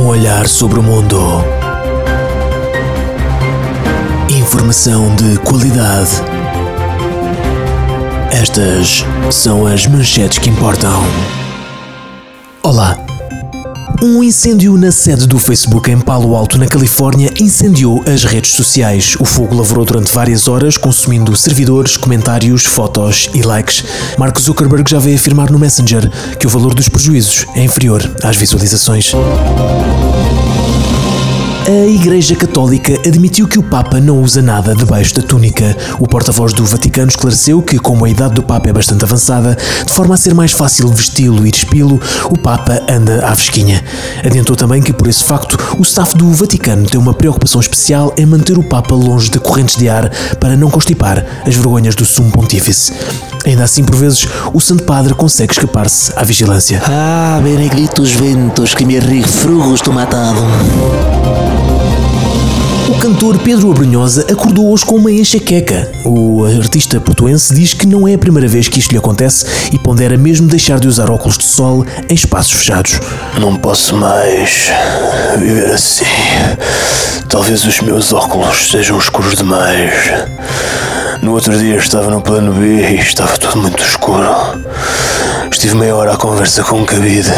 Um olhar sobre o mundo. Informação de qualidade. Estas são as manchetes que importam. Olá. Um incêndio na sede do Facebook em Palo Alto, na Califórnia, incendiou as redes sociais. O fogo lavrou durante várias horas, consumindo servidores, comentários, fotos e likes. Mark Zuckerberg já veio afirmar no Messenger que o valor dos prejuízos é inferior às visualizações. A Igreja Católica admitiu que o Papa não usa nada debaixo da túnica. O porta-voz do Vaticano esclareceu que, como a idade do Papa é bastante avançada, de forma a ser mais fácil vesti-lo e despilo, o Papa anda à vesquinha. Adiantou também que, por esse facto, o staff do Vaticano tem uma preocupação especial em manter o Papa longe de correntes de ar para não constipar as vergonhas do sumo pontífice. Ainda assim, por vezes, o Santo Padre consegue escapar-se à vigilância. Ah, benedictus ventos que me refrugos tu matado. O cantor Pedro Abrunhosa acordou hoje com uma enxaqueca. O artista portuense diz que não é a primeira vez que isto lhe acontece e pondera mesmo deixar de usar óculos de sol em espaços fechados. Não posso mais viver assim. Talvez os meus óculos sejam escuros demais. No outro dia estava no plano B e estava tudo muito escuro. Estive meia hora à conversa com um cabide.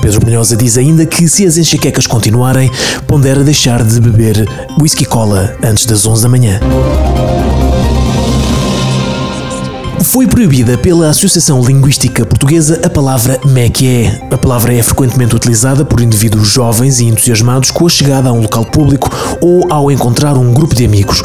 Pedro Brunhosa diz ainda que se as enxaquecas continuarem, pondera deixar de beber whisky cola antes das 11 da manhã. Foi proibida pela Associação Linguística Portuguesa a palavra méquié. A palavra é frequentemente utilizada por indivíduos jovens e entusiasmados com a chegada a um local público ou ao encontrar um grupo de amigos.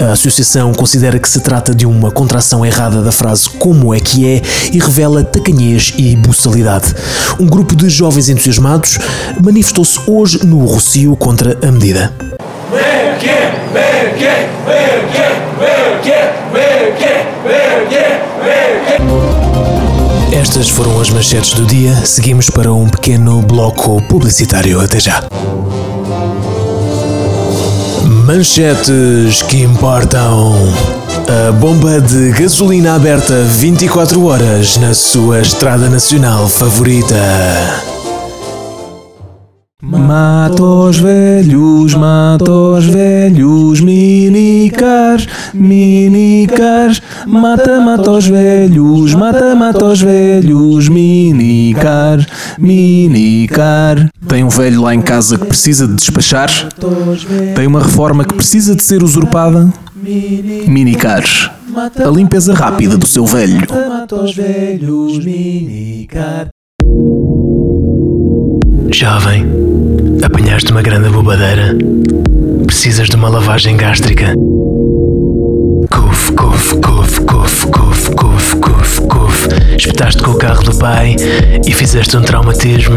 A associação considera que se trata de uma contração errada da frase como é que é e revela tacanhez e buçalidade. Um grupo de jovens entusiasmados manifestou-se hoje no Rocio contra a medida. Estas foram as manchetes do dia. Seguimos para um pequeno bloco publicitário. Até já. Manchetes que importam. A bomba de gasolina aberta 24 horas na sua estrada nacional favorita. Mata os velhos, mata os velhos, minicars, minicars, mata, mata os velhos, mata, mata os velhos, minicar, minicar. Tem um velho lá em casa que precisa de despachar? Tem uma reforma que precisa de ser usurpada? Minicars. A limpeza rápida do seu velho. Mata os velhos, minicar. Jovem, apanhaste uma grande bobadeira. Precisas de uma lavagem gástrica. Cuf, cuf, cuf, cuf, cuf, cuf, cuf, cuf. Espetaste com o carro do pai e fizeste um traumatismo.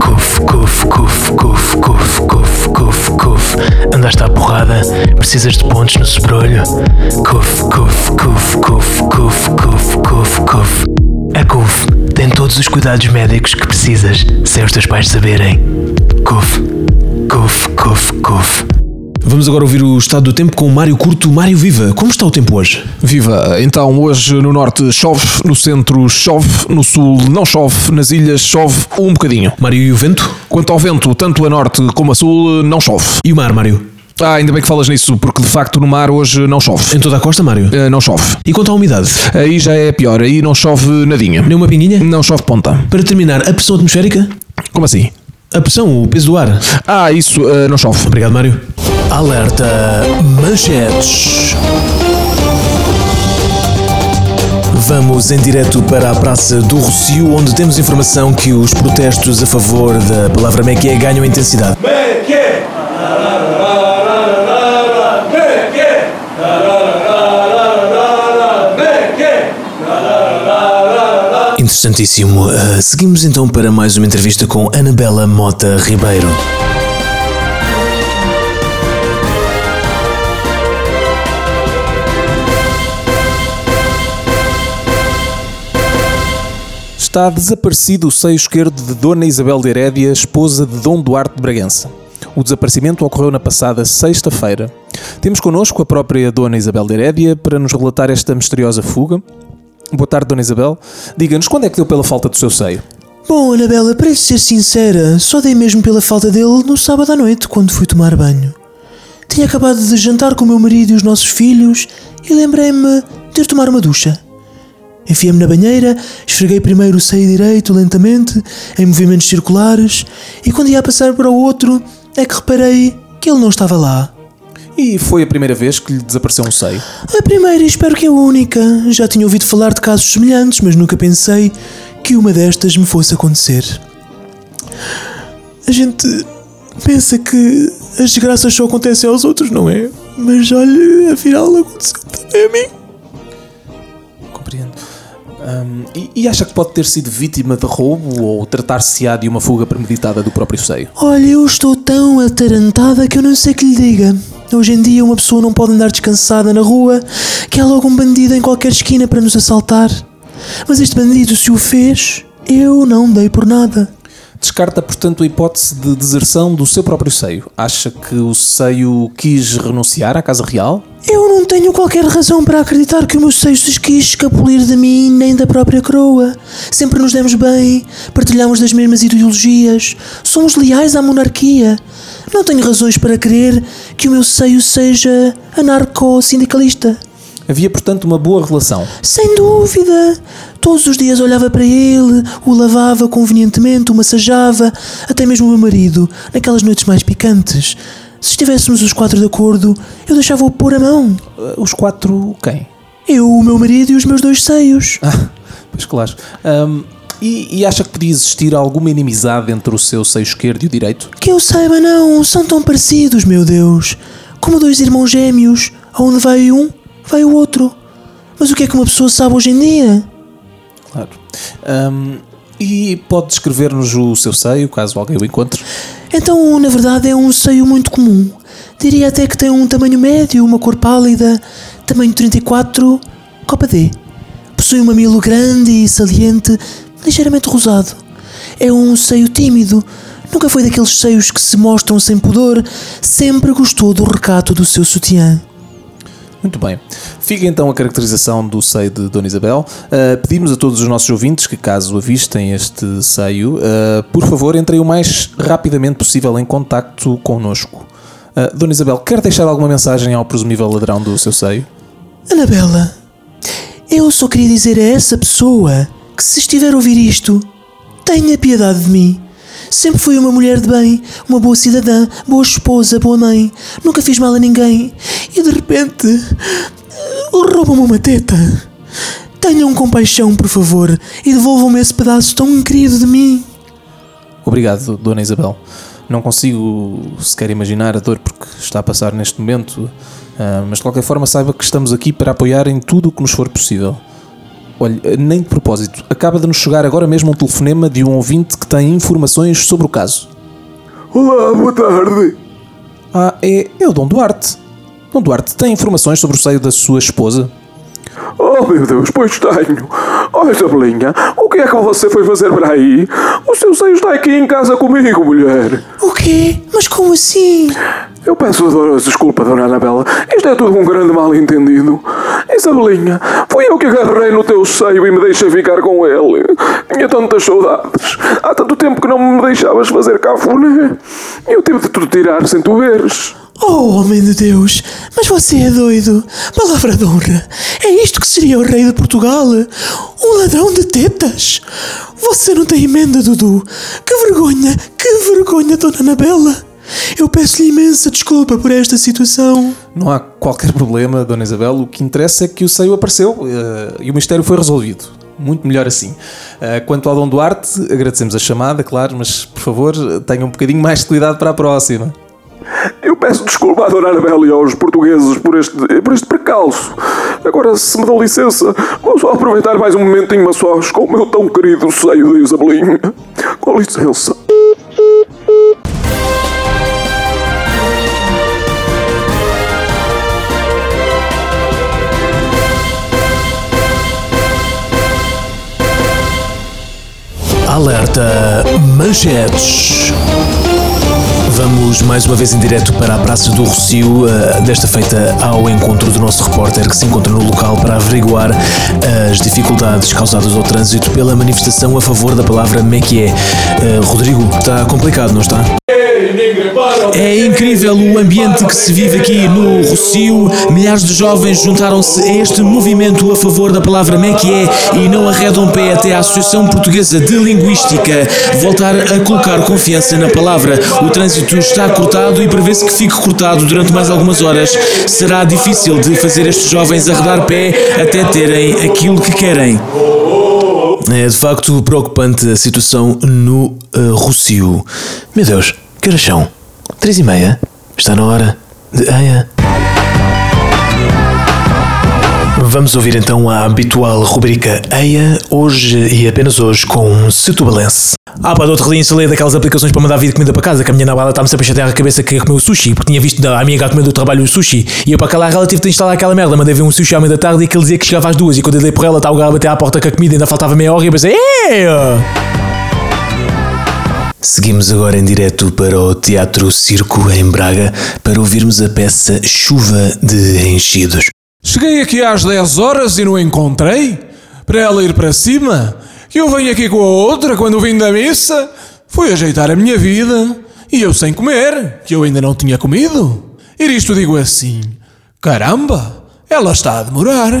Cuf, cuf, cuf, cuf, cuf, cuf, cuf, cuf. Andaste à porrada, precisas de pontos no sobrolho. Cuf, cuf, cuf, cuf, cuf, cuf, cuf, cuf. A CUF tem todos os cuidados médicos que precisas, sem os teus pais saberem. CUF, CUF, CUF, CUF. Vamos agora ouvir o estado do tempo com o Mário Curto. Mário Viva, como está o tempo hoje? Viva! Então, hoje no norte chove, no centro chove, no sul não chove, nas ilhas chove um bocadinho. Mário e o vento? Quanto ao vento, tanto a norte como a sul, não chove. E o mar, Mário? Ah, ainda bem que falas nisso, porque de facto no mar hoje não chove. Em toda a costa, Mário? Eh, não chove. E quanto à umidade? Aí já é pior, aí não chove nadinha. Nem uma pinguinha? Não chove ponta. Para terminar, a pressão atmosférica? Como assim? A pressão, o peso do ar. Ah, isso eh, não chove. Obrigado, Mário. Alerta Manchetes. Vamos em direto para a Praça do Rocio, onde temos informação que os protestos a favor da palavra Meque ganham intensidade. Interessantíssimo. Uh, seguimos então para mais uma entrevista com Anabela Mota Ribeiro. Está desaparecido o seio esquerdo de Dona Isabel de Herédia, esposa de Dom Duarte de Bragança. O desaparecimento ocorreu na passada sexta-feira. Temos connosco a própria Dona Isabel de Herédia para nos relatar esta misteriosa fuga. Boa tarde, Dona Isabel. Diga-nos quando é que deu pela falta do seu seio? Bom, Anabela, para ser sincera, só dei mesmo pela falta dele no sábado à noite, quando fui tomar banho. Tinha acabado de jantar com o meu marido e os nossos filhos e lembrei-me de ir tomar uma ducha. Enfiei-me na banheira, esfreguei primeiro o seio direito lentamente, em movimentos circulares, e quando ia passar para o outro, é que reparei que ele não estava lá. E foi a primeira vez que lhe desapareceu um seio. A primeira e espero que a única. Já tinha ouvido falar de casos semelhantes, mas nunca pensei que uma destas me fosse acontecer. A gente pensa que as desgraças só acontecem aos outros, não é? Mas olha, afinal aconteceu também a mim. Hum, e, e acha que pode ter sido vítima de roubo ou tratar-se-á de uma fuga premeditada do próprio seio? Olha, eu estou tão atarantada que eu não sei que lhe diga. Hoje em dia uma pessoa não pode andar descansada na rua, que há logo um bandido em qualquer esquina para nos assaltar. Mas este bandido, se o fez, eu não dei por nada. Descarta, portanto, a hipótese de deserção do seu próprio seio. Acha que o seio quis renunciar à Casa Real? Eu não tenho qualquer razão para acreditar que o meu seio se quis escapulir de mim nem da própria coroa. Sempre nos demos bem, partilhamos das mesmas ideologias, somos leais à monarquia. Não tenho razões para crer que o meu seio seja anarco-sindicalista. Havia, portanto, uma boa relação. Sem dúvida! Todos os dias olhava para ele, o lavava convenientemente, o massajava, até mesmo o meu marido, naquelas noites mais picantes. Se estivéssemos os quatro de acordo, eu deixava-o pôr a mão. Uh, Os quatro, quem? Eu, o meu marido e os meus dois seios. Ah, pois claro. Hum, e, e acha que podia existir alguma inimizade entre o seu seio esquerdo e o direito? Que eu saiba, não, são tão parecidos, meu Deus. Como dois irmãos gêmeos, aonde vai um, vai o outro. Mas o que é que uma pessoa sabe hoje em dia? Claro. Hum, e pode descrever-nos o seu seio, caso alguém o encontre? Então, na verdade, é um seio muito comum. Diria até que tem um tamanho médio, uma cor pálida, tamanho 34, copa D. Possui um mamilo grande e saliente, ligeiramente rosado. É um seio tímido. Nunca foi daqueles seios que se mostram sem pudor. Sempre gostou do recato do seu sutiã. Muito bem. Fica então a caracterização do seio de Dona Isabel. Uh, pedimos a todos os nossos ouvintes que, caso avistem este seio, uh, por favor, entrem o mais rapidamente possível em contacto connosco. Uh, Dona Isabel, quer deixar alguma mensagem ao presumível ladrão do seu seio? Anabela, eu só queria dizer a essa pessoa que se estiver a ouvir isto, tenha piedade de mim. Sempre fui uma mulher de bem, uma boa cidadã, boa esposa, boa mãe. Nunca fiz mal a ninguém. E de repente, roubam-me uma teta. Tenham compaixão, por favor, e devolvam-me esse pedaço tão querido de mim. Obrigado, Dona Isabel. Não consigo sequer imaginar a dor porque está a passar neste momento, ah, mas de qualquer forma saiba que estamos aqui para apoiar em tudo o que nos for possível. Olha, nem de propósito, acaba de nos chegar agora mesmo um telefonema de um ouvinte que tem informações sobre o caso. Olá, boa tarde. Ah, é, é o Dom Duarte. Dom Duarte tem informações sobre o seio da sua esposa? Oh meu Deus, pois tenho. Oh Isabelinha, o que é que você foi fazer para aí? O seu seio está aqui em casa comigo, mulher. O quê? Mas como assim? Eu peço desculpa, Dona Anabela. Isto é tudo um grande mal-entendido. Isabelinha, foi eu que agarrei no teu seio e me deixei ficar com ele. Tinha tantas saudades. Há tanto tempo que não me deixavas fazer cafuné. Eu tive de te tirar sem tu veres. Oh, homem de Deus, mas você é doido. Palavra de honra. É isto que seria o rei de Portugal? Um ladrão de tetas? Você não tem emenda, Dudu. Que vergonha, que vergonha, Dona Anabela. Eu peço-lhe imensa desculpa por esta situação. Não há qualquer problema, Dona Isabel. O que interessa é que o seio apareceu eh, e o mistério foi resolvido. Muito melhor assim. Eh, quanto ao Dom Duarte, agradecemos a chamada, claro, mas por favor, tenham um bocadinho mais de cuidado para a próxima. Eu peço desculpa à Dona Anabela e aos portugueses por este, por este precalço. Agora, se me dão licença, vou só aproveitar mais um momentinho a sós com o meu tão querido seio de Isabelinha. Com licença. Alerta Manchetes. Vamos mais uma vez em direto para a Praça do Rocio, eh, desta feita ao encontro do nosso repórter que se encontra no local para averiguar as dificuldades causadas ao trânsito pela manifestação a favor da palavra Mequié. Eh, Rodrigo, está complicado, não está? É incrível o ambiente que se vive aqui no Rocio. Milhares de jovens juntaram-se a este movimento a favor da palavra Mequié e não arredam pé até a Associação Portuguesa de Linguística voltar a colocar confiança na palavra. O trânsito está cortado e prevê-se que fique cortado durante mais algumas horas. Será difícil de fazer estes jovens arredar pé até terem aquilo que querem. É de facto preocupante a situação no uh, Rocio. Meu Deus, que horas são? Três e meia? Está na hora de Eia. Vamos ouvir então a habitual rubrica Eia, hoje e apenas hoje com um setubalense. Ah pá, do outro dia instalei daquelas aplicações para mandar vir comida para casa, que a minha namorada está-me sempre a chatear a cabeça que queria comer o sushi, porque tinha visto a minha gata comer do trabalho o sushi, e eu para aquela ela tive de instalar aquela merda, mandei vir um sushi à meia da tarde e aquele dizia que chegava às duas, e quando eu dei por ela estava o gajo a bater à porta com a comida, ainda faltava meia hora e eu pensei, "Ei!" Seguimos agora em direto para o Teatro Circo em Braga para ouvirmos a peça Chuva de Enchidos. Cheguei aqui às 10 horas e não encontrei. Para ela ir para cima. Que eu venho aqui com a outra quando vim da missa. Fui ajeitar a minha vida. E eu sem comer, que eu ainda não tinha comido. E isto digo assim: caramba, ela está a demorar.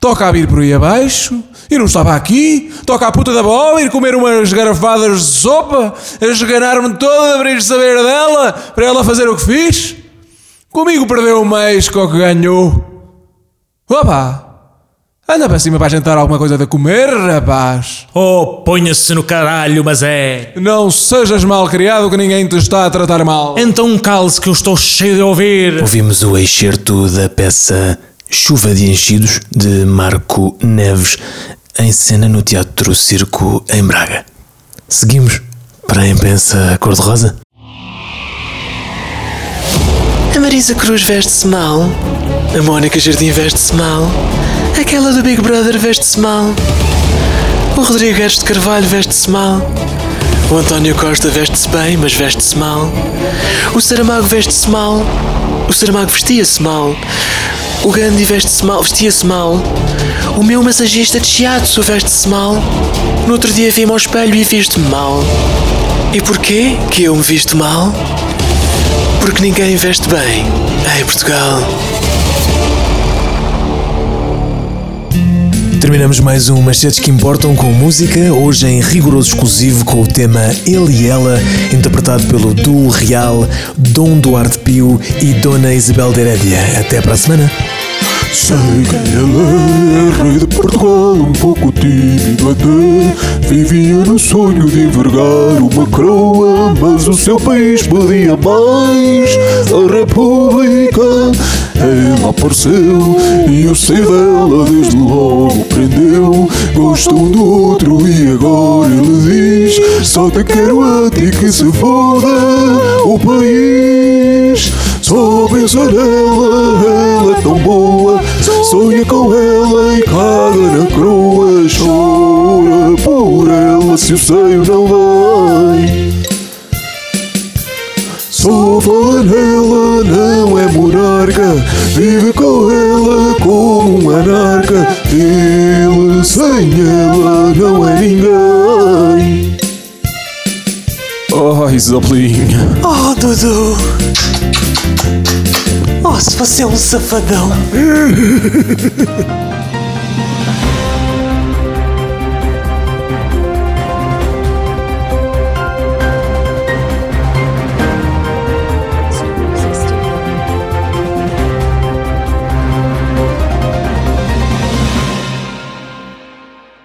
Toca a vir por aí abaixo e não estava aqui. Toca a puta da bola ir comer umas garrafadas de sopa, a esganar-me toda para ir saber dela, para ela fazer o que fiz. Comigo perdeu mais que o que ganhou. Opa! Anda para cima para jantar alguma coisa de comer, rapaz. Oh, ponha-se no caralho, mas é. Não sejas mal criado que ninguém te está a tratar mal. Então cale-se que eu estou cheio de ouvir. Ouvimos o excerto da peça Chuva de Enchidos de Marco Neves em cena no Teatro Circo em Braga. Seguimos para a imprensa cor-de-rosa. A Marisa Cruz veste-se mal. A Mónica Jardim veste-se mal. Aquela do Big Brother veste-se mal. O Rodrigo Guedes de Carvalho veste-se mal. O António Costa veste-se bem, mas veste-se mal. O Saramago veste-se mal. O Saramago vestia-se mal. O Gandhi veste-se mal, vestia-se mal. O meu massagista de shiatsu veste-se mal. No outro dia vi-me ao espelho e visto-me mal. E porquê que eu me visto mal? Porque ninguém veste bem em Portugal. Terminamos mais um Machetes que Importam com música, hoje em rigoroso exclusivo com o tema Ele e Ela, interpretado pelo duo real Dom Duarte Pio e Dona Isabel de Herédia. Até para a semana. Sei que ele é rei de Portugal, um pouco tímido até. Vivia no sonho de envergar uma coroa, mas o seu país pedia mais. A República, ela apareceu e o ser dela desde logo prendeu. Gosto um do outro e agora ele diz: Só te quero a ti que se foda o país. Pensa nela, ela é tão boa. Sonha com ela e caga na coroa. Chora por ela se o seio não vai. Só fala nela, não é monarca. Vive com ela como um anarca. Ele sem ela não é ninguém. Ai, Zapelinha. Oh, Dudu! Oh, se você é um safadão!